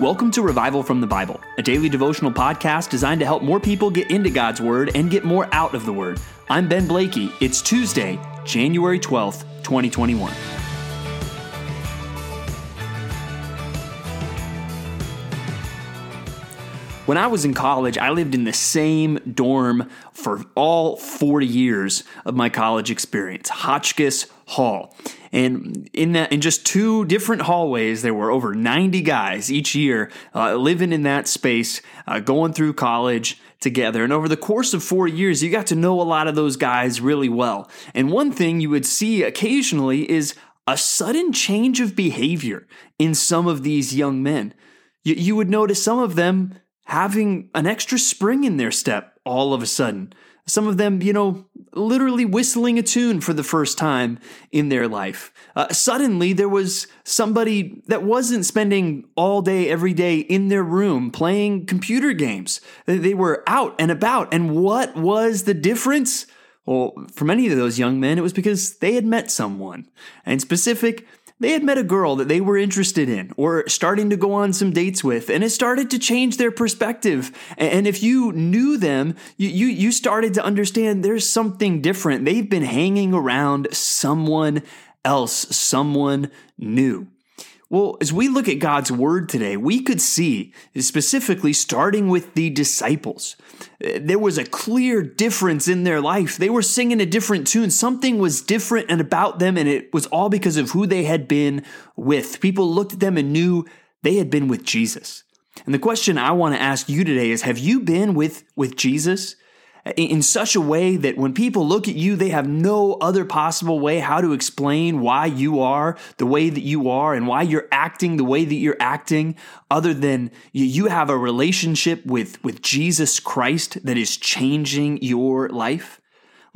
Welcome to Revival from the Bible, a daily devotional podcast designed to help more people get into God's Word and get more out of the Word. I'm Ben Blakey. It's Tuesday, January 12th, 2021. When I was in college, I lived in the same dorm for all 40 years of my college experience, Hotchkiss Hall. And in that, in just two different hallways, there were over 90 guys each year uh, living in that space, uh, going through college together. And over the course of four years, you got to know a lot of those guys really well. And one thing you would see occasionally is a sudden change of behavior in some of these young men. You, you would notice some of them having an extra spring in their step all of a sudden. Some of them, you know, literally whistling a tune for the first time in their life. Uh, suddenly, there was somebody that wasn't spending all day, every day in their room playing computer games. They were out and about. And what was the difference? Well, for many of those young men, it was because they had met someone. And specific, they had met a girl that they were interested in or starting to go on some dates with, and it started to change their perspective. And if you knew them, you, you, you started to understand there's something different. They've been hanging around someone else, someone new. Well, as we look at God's word today, we could see, specifically starting with the disciples, eh, there was a clear difference in their life. They were singing a different tune. Something was different and about them, and it was all because of who they had been with. People looked at them and knew they had been with Jesus. And the question I want to ask you today is Have you been with, with Jesus? In such a way that when people look at you, they have no other possible way how to explain why you are the way that you are and why you're acting the way that you're acting, other than you have a relationship with, with Jesus Christ that is changing your life.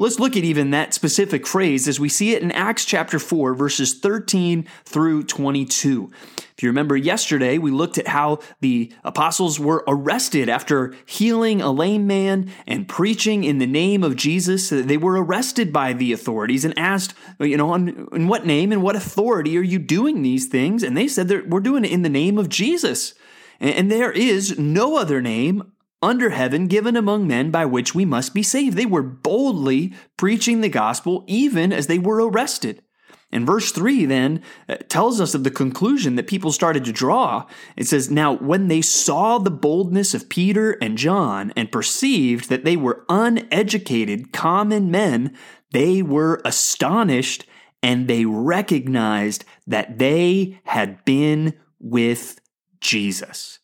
Let's look at even that specific phrase as we see it in Acts chapter 4, verses 13 through 22. If you remember yesterday, we looked at how the apostles were arrested after healing a lame man and preaching in the name of Jesus. They were arrested by the authorities and asked, you know, on, in what name and what authority are you doing these things? And they said that we're doing it in the name of Jesus. And there is no other name under heaven given among men by which we must be saved. They were boldly preaching the gospel even as they were arrested. And verse 3 then uh, tells us of the conclusion that people started to draw. It says, Now, when they saw the boldness of Peter and John and perceived that they were uneducated, common men, they were astonished and they recognized that they had been with Jesus.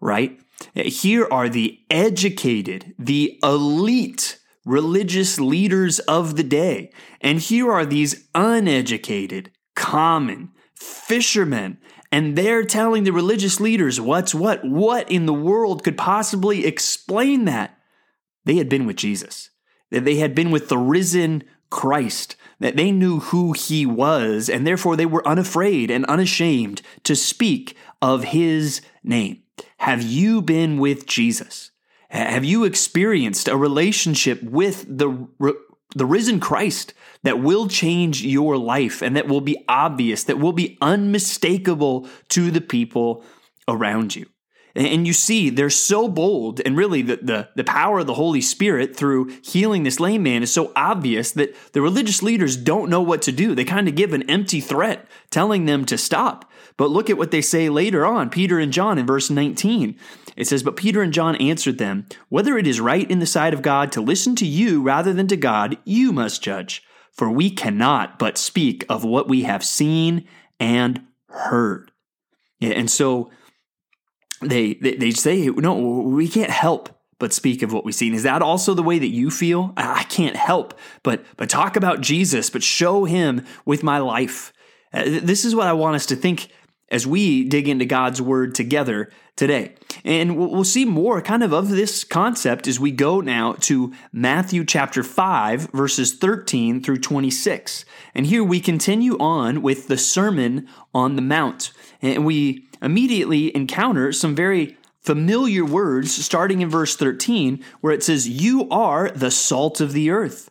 Right? Here are the educated, the elite religious leaders of the day. And here are these uneducated, common fishermen. And they're telling the religious leaders what's what. What in the world could possibly explain that? They had been with Jesus, that they had been with the risen Christ, that they knew who he was, and therefore they were unafraid and unashamed to speak of his name. Have you been with Jesus? Have you experienced a relationship with the, the risen Christ that will change your life and that will be obvious, that will be unmistakable to the people around you? And you see, they're so bold, and really the, the, the, power of the Holy Spirit through healing this lame man is so obvious that the religious leaders don't know what to do. They kind of give an empty threat telling them to stop. But look at what they say later on, Peter and John in verse 19. It says, But Peter and John answered them, Whether it is right in the sight of God to listen to you rather than to God, you must judge. For we cannot but speak of what we have seen and heard. And so they, they, they say, No, we can't help but speak of what we've seen. Is that also the way that you feel? I can't help but but talk about Jesus, but show him with my life. Uh, this is what I want us to think as we dig into God's Word together today. And we'll see more kind of of this concept as we go now to Matthew chapter 5, verses 13 through 26. And here we continue on with the Sermon on the Mount. And we immediately encounter some very familiar words starting in verse 13, where it says, You are the salt of the earth.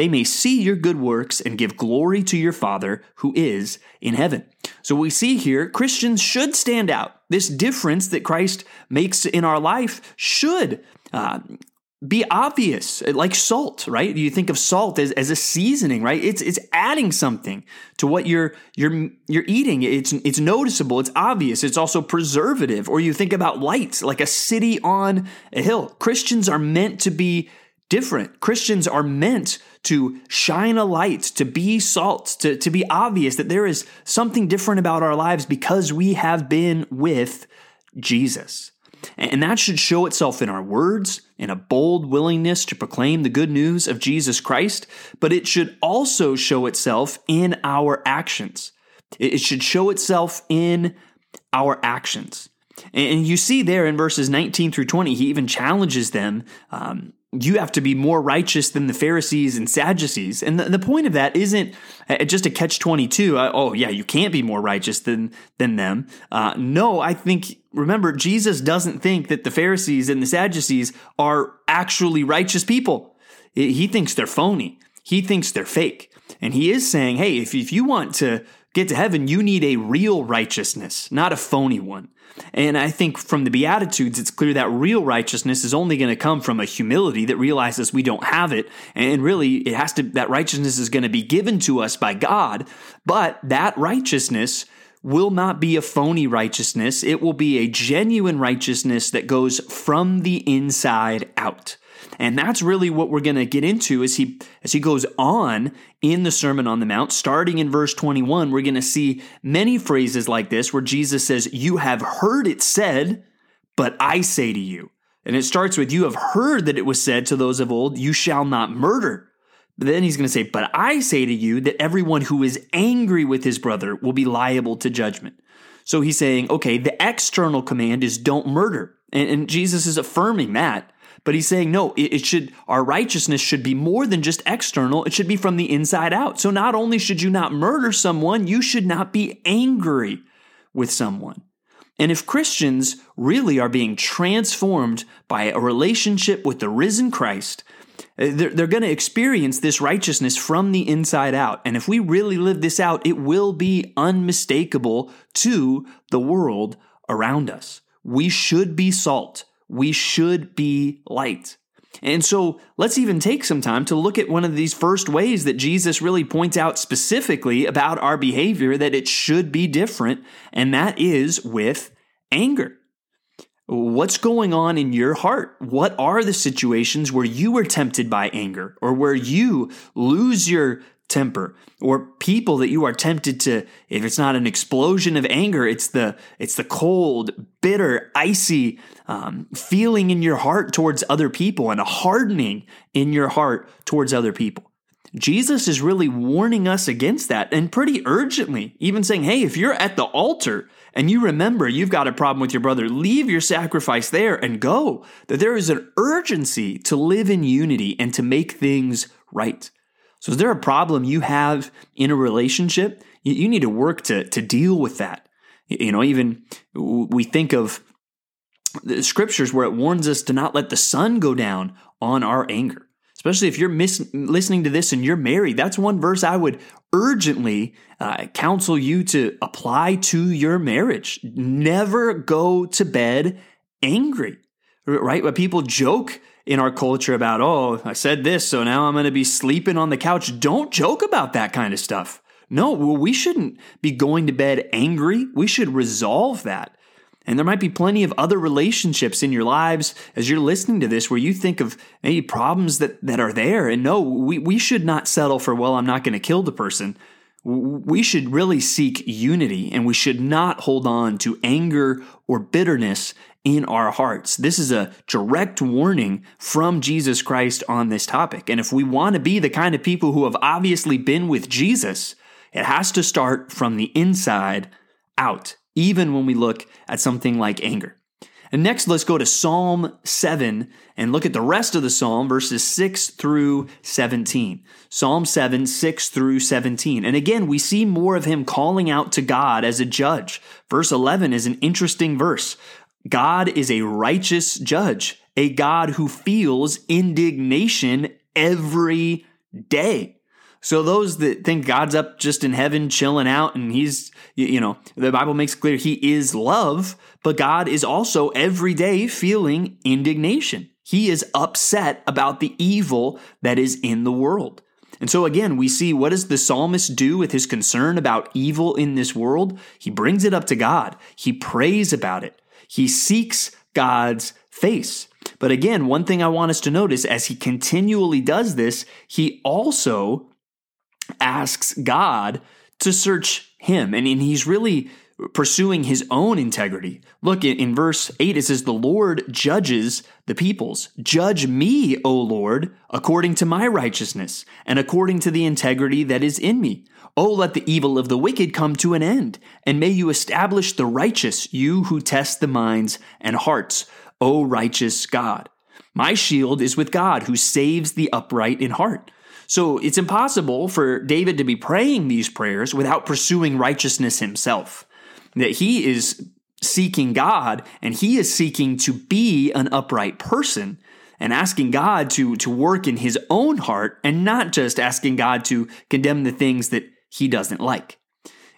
they may see your good works and give glory to your Father who is in heaven. So we see here Christians should stand out. This difference that Christ makes in our life should uh, be obvious, like salt, right? You think of salt as, as a seasoning, right? It's it's adding something to what you're you're you're eating. It's it's noticeable, it's obvious, it's also preservative. Or you think about lights, like a city on a hill. Christians are meant to be different. Christians are meant to shine a light, to be salt, to, to be obvious that there is something different about our lives because we have been with Jesus. And that should show itself in our words, in a bold willingness to proclaim the good news of Jesus Christ, but it should also show itself in our actions. It should show itself in our actions. And you see there in verses 19 through 20, he even challenges them um, you have to be more righteous than the Pharisees and Sadducees. And the, the point of that isn't uh, just a catch 22. Uh, oh, yeah, you can't be more righteous than, than them. Uh, no, I think, remember, Jesus doesn't think that the Pharisees and the Sadducees are actually righteous people. He thinks they're phony, he thinks they're fake. And he is saying, hey, if, if you want to get to heaven, you need a real righteousness, not a phony one. And I think from the Beatitudes, it's clear that real righteousness is only going to come from a humility that realizes we don't have it. And really, it has to, that righteousness is going to be given to us by God. But that righteousness will not be a phony righteousness. It will be a genuine righteousness that goes from the inside out. And that's really what we're going to get into as he as he goes on in the Sermon on the Mount. Starting in verse 21, we're going to see many phrases like this where Jesus says, "You have heard it said, but I say to you." And it starts with, "You have heard that it was said to those of old, you shall not murder." But then he's going to say, "But I say to you that everyone who is angry with his brother will be liable to judgment." So he's saying, okay, the external command is don't murder. And, and Jesus is affirming that. But he's saying, no, it, it, should, our righteousness should be more than just external. It should be from the inside out. So not only should you not murder someone, you should not be angry with someone. And if Christians really are being transformed by a relationship with the risen Christ, eh, they're, they're going to experience this righteousness from the inside out. And if we really live this out, it will be unmistakable to the world around us. We should be salt we should be light. And so let's even take some time to look at one of these first ways that Jesus really points out specifically about our behavior that it should be different, and that is with anger. What's going on in your heart? What are the situations where you are tempted by anger or where you lose your temper or people that you are tempted to if it's not an explosion of anger it's the it's the cold bitter icy um, feeling in your heart towards other people and a hardening in your heart towards other people. Jesus is really warning us against that and pretty urgently even saying hey if you're at the altar and you remember you've got a problem with your brother leave your sacrifice there and go. That there is an urgency to live in unity and to make things right so, is there a problem you have in a relationship? You, need to work to, to deal with that. You know, even we think of the scriptures where it warns us to not let the sun go down on our anger. Especially if you're mis- listening to this and you're married, that's one verse I would urgently uh, counsel you to apply to your marriage. Never go to bed angry, right? When people joke in our culture about, oh, I said this, so now I'm going to be sleeping on the couch. Don't joke about that kind of stuff. No, we shouldn't be going to bed angry. We should resolve that. And there might be plenty of other relationships in your lives as you're listening to this where you think of maybe problems that, that are there. And no, we, we should not settle for, well, I'm not going to kill the person. We should really seek unity and we should not hold on to anger or bitterness in our hearts. This is a direct warning from Jesus Christ on this topic. And if we want to be the kind of people who have obviously been with Jesus, It has to start from the inside out, even when we look at something like anger. And next, let's go to Psalm 7 and look at the rest of the psalm, verses 6 through 17. Psalm 7, 6 through 17. And again, we see more of him calling out to God as a judge. Verse 11 is an interesting verse. God is a righteous judge, a God who feels indignation every day. So those that think God's up just in heaven chilling out and he's, you know, the Bible makes clear he is love, but God is also every day feeling indignation. He is upset about the evil that is in the world. And so again, we see what does the psalmist do with his concern about evil in this world? He brings it up to God. He prays about it. He seeks God's face. But again, one thing I want us to notice as he continually does this, he also asks God to search him. And, and he's really pursuing his own integrity. Look, in, in verse 8, it says, The Lord judges the peoples. Judge me, O Lord, according to my righteousness and according to the integrity that is in me. Oh, let the evil of the wicked come to an end, and may you establish the righteous, you who test the minds and hearts, O righteous God. My shield is with God, who saves the upright in heart. So it's impossible for David to be praying these prayers without pursuing righteousness himself. That he is seeking God and he is seeking to be an upright person and asking God to, to work in his own heart and not just asking God to condemn the things that he doesn't like.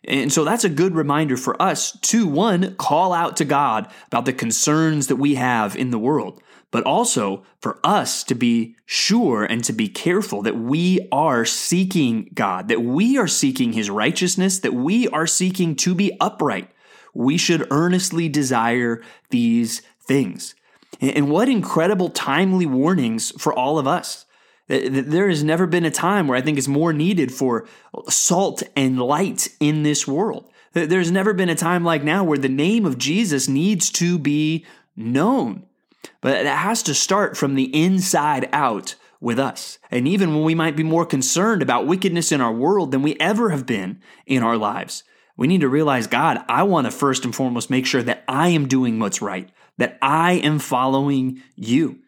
And so that's a good reminder for us to one, call out to God about the concerns that we have in the world, but also for us to be sure and to be careful that we are seeking God, that we are seeking His righteousness, that we are seeking to be upright. We should earnestly desire these things. And what incredible timely warnings for all of us. Uh, there has never been a time where I think it's more needed for salt and light in this world. There's never been a time like now where the name of Jesus needs to be known. But it has to start from the inside out with us. And even when we might be more concerned about wickedness in our world than we ever have been in our lives, we need to realize God, I want to first and foremost make sure that I am doing what's right, that I am following you.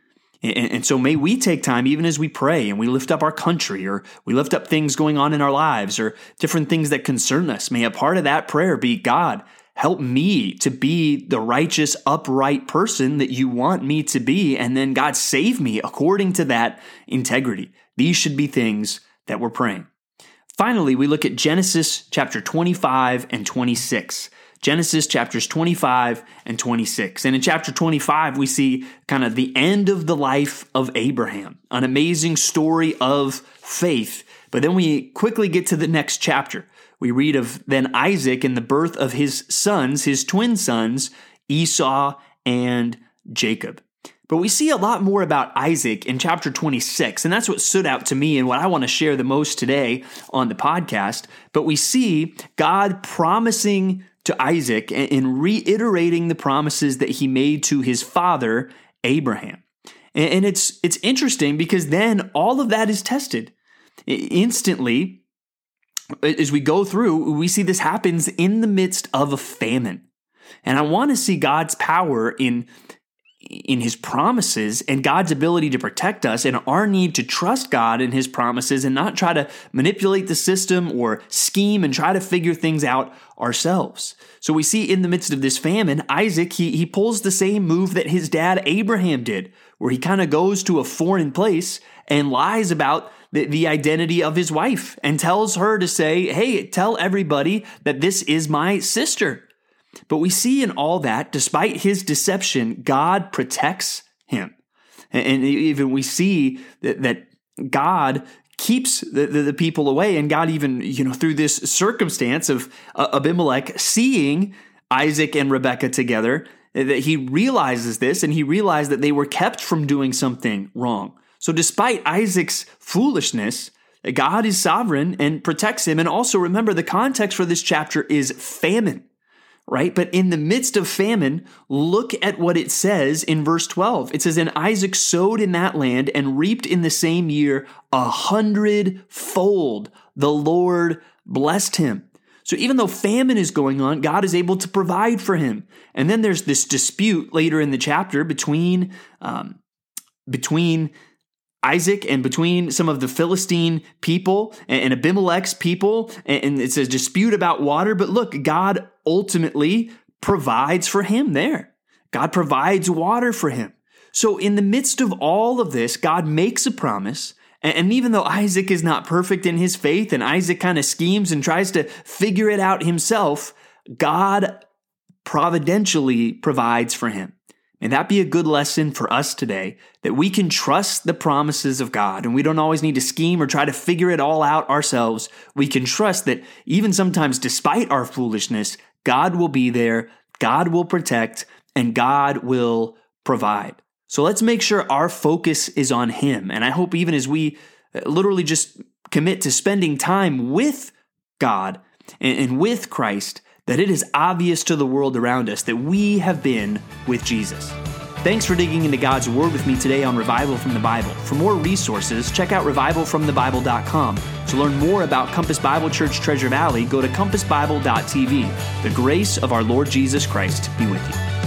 And, so may we take time, even as we pray and we lift up our country or we lift up things going on in our lives or different things that concern us. May a part of that prayer be God, help me to be the righteous, upright person that you want me to be. And then God, save me according to that integrity. These should be things that we're praying. Finally, we look at Genesis chapter 25 and 26. Genesis chapters 25 and 26. And in chapter 25, we see kind of the end of the life of Abraham, an amazing story of faith. But then we quickly get to the next chapter we read of then Isaac and the birth of his sons, his twin sons, Esau and Jacob. But we see a lot more about Isaac in chapter 26, and that's what stood out to me and what I want to share the most today on the podcast. But we see God promising to Isaac and reiterating the promises that he made to his father, Abraham. And it's, it's interesting because then all of that is tested. Instantly, as we go through, we see this happens in the midst of a famine. And I want to see God's power in in his promises and God's ability to protect us and our need to trust God in his promises and not try to manipulate the system or scheme and try to figure things out ourselves. So we see in the midst of this famine, Isaac, he, he pulls the same move that his dad Abraham did, where he kind of goes to a foreign place and lies about the, the identity of his wife and tells her to say, Hey, tell everybody that this is my sister. But we see in all that, despite his deception, God protects him. And even we see that, God keeps the, the, the, people away. And God, even, you know, through this circumstance of uh, Abimelech seeing Isaac and Rebekah together, that he realizes this and he realized that they were kept from doing something wrong. So, despite Isaac's foolishness, God is sovereign and protects him. And also remember, the context for this chapter is famine, right? But in the midst of famine, look at what it says in verse 12. It says, And Isaac sowed in that land and reaped in the same year a hundredfold the Lord blessed him. So even though famine is going on, God is able to provide for him. And then there's this dispute later in the chapter between um, between Isaac and between some of the Philistine people and Abimelech's people, and it's a dispute about water. But look, God ultimately provides for him there. God provides water for him. So, in the midst of all of this, God makes a promise. And even though Isaac is not perfect in his faith and Isaac kind of schemes and tries to figure it out himself, God providentially provides for him. And that be a good lesson for us today that we can trust the promises of God and we don't always need to scheme or try to figure it all out ourselves. We can trust that even sometimes, despite our foolishness, God will be there, God will protect, and God will provide. So let's make sure our focus is on Him. And I hope even as we uh, literally just commit to spending time with God and with Christ, that it is obvious to the world around us that we have been with Jesus. Thanks for digging into God's Word with me today on Revival from the Bible. For more resources, check out revivalfromthebible.com. To learn more about Compass Bible Church Treasure Valley, go to compassbible.tv. The grace of our Lord Jesus Christ be with you.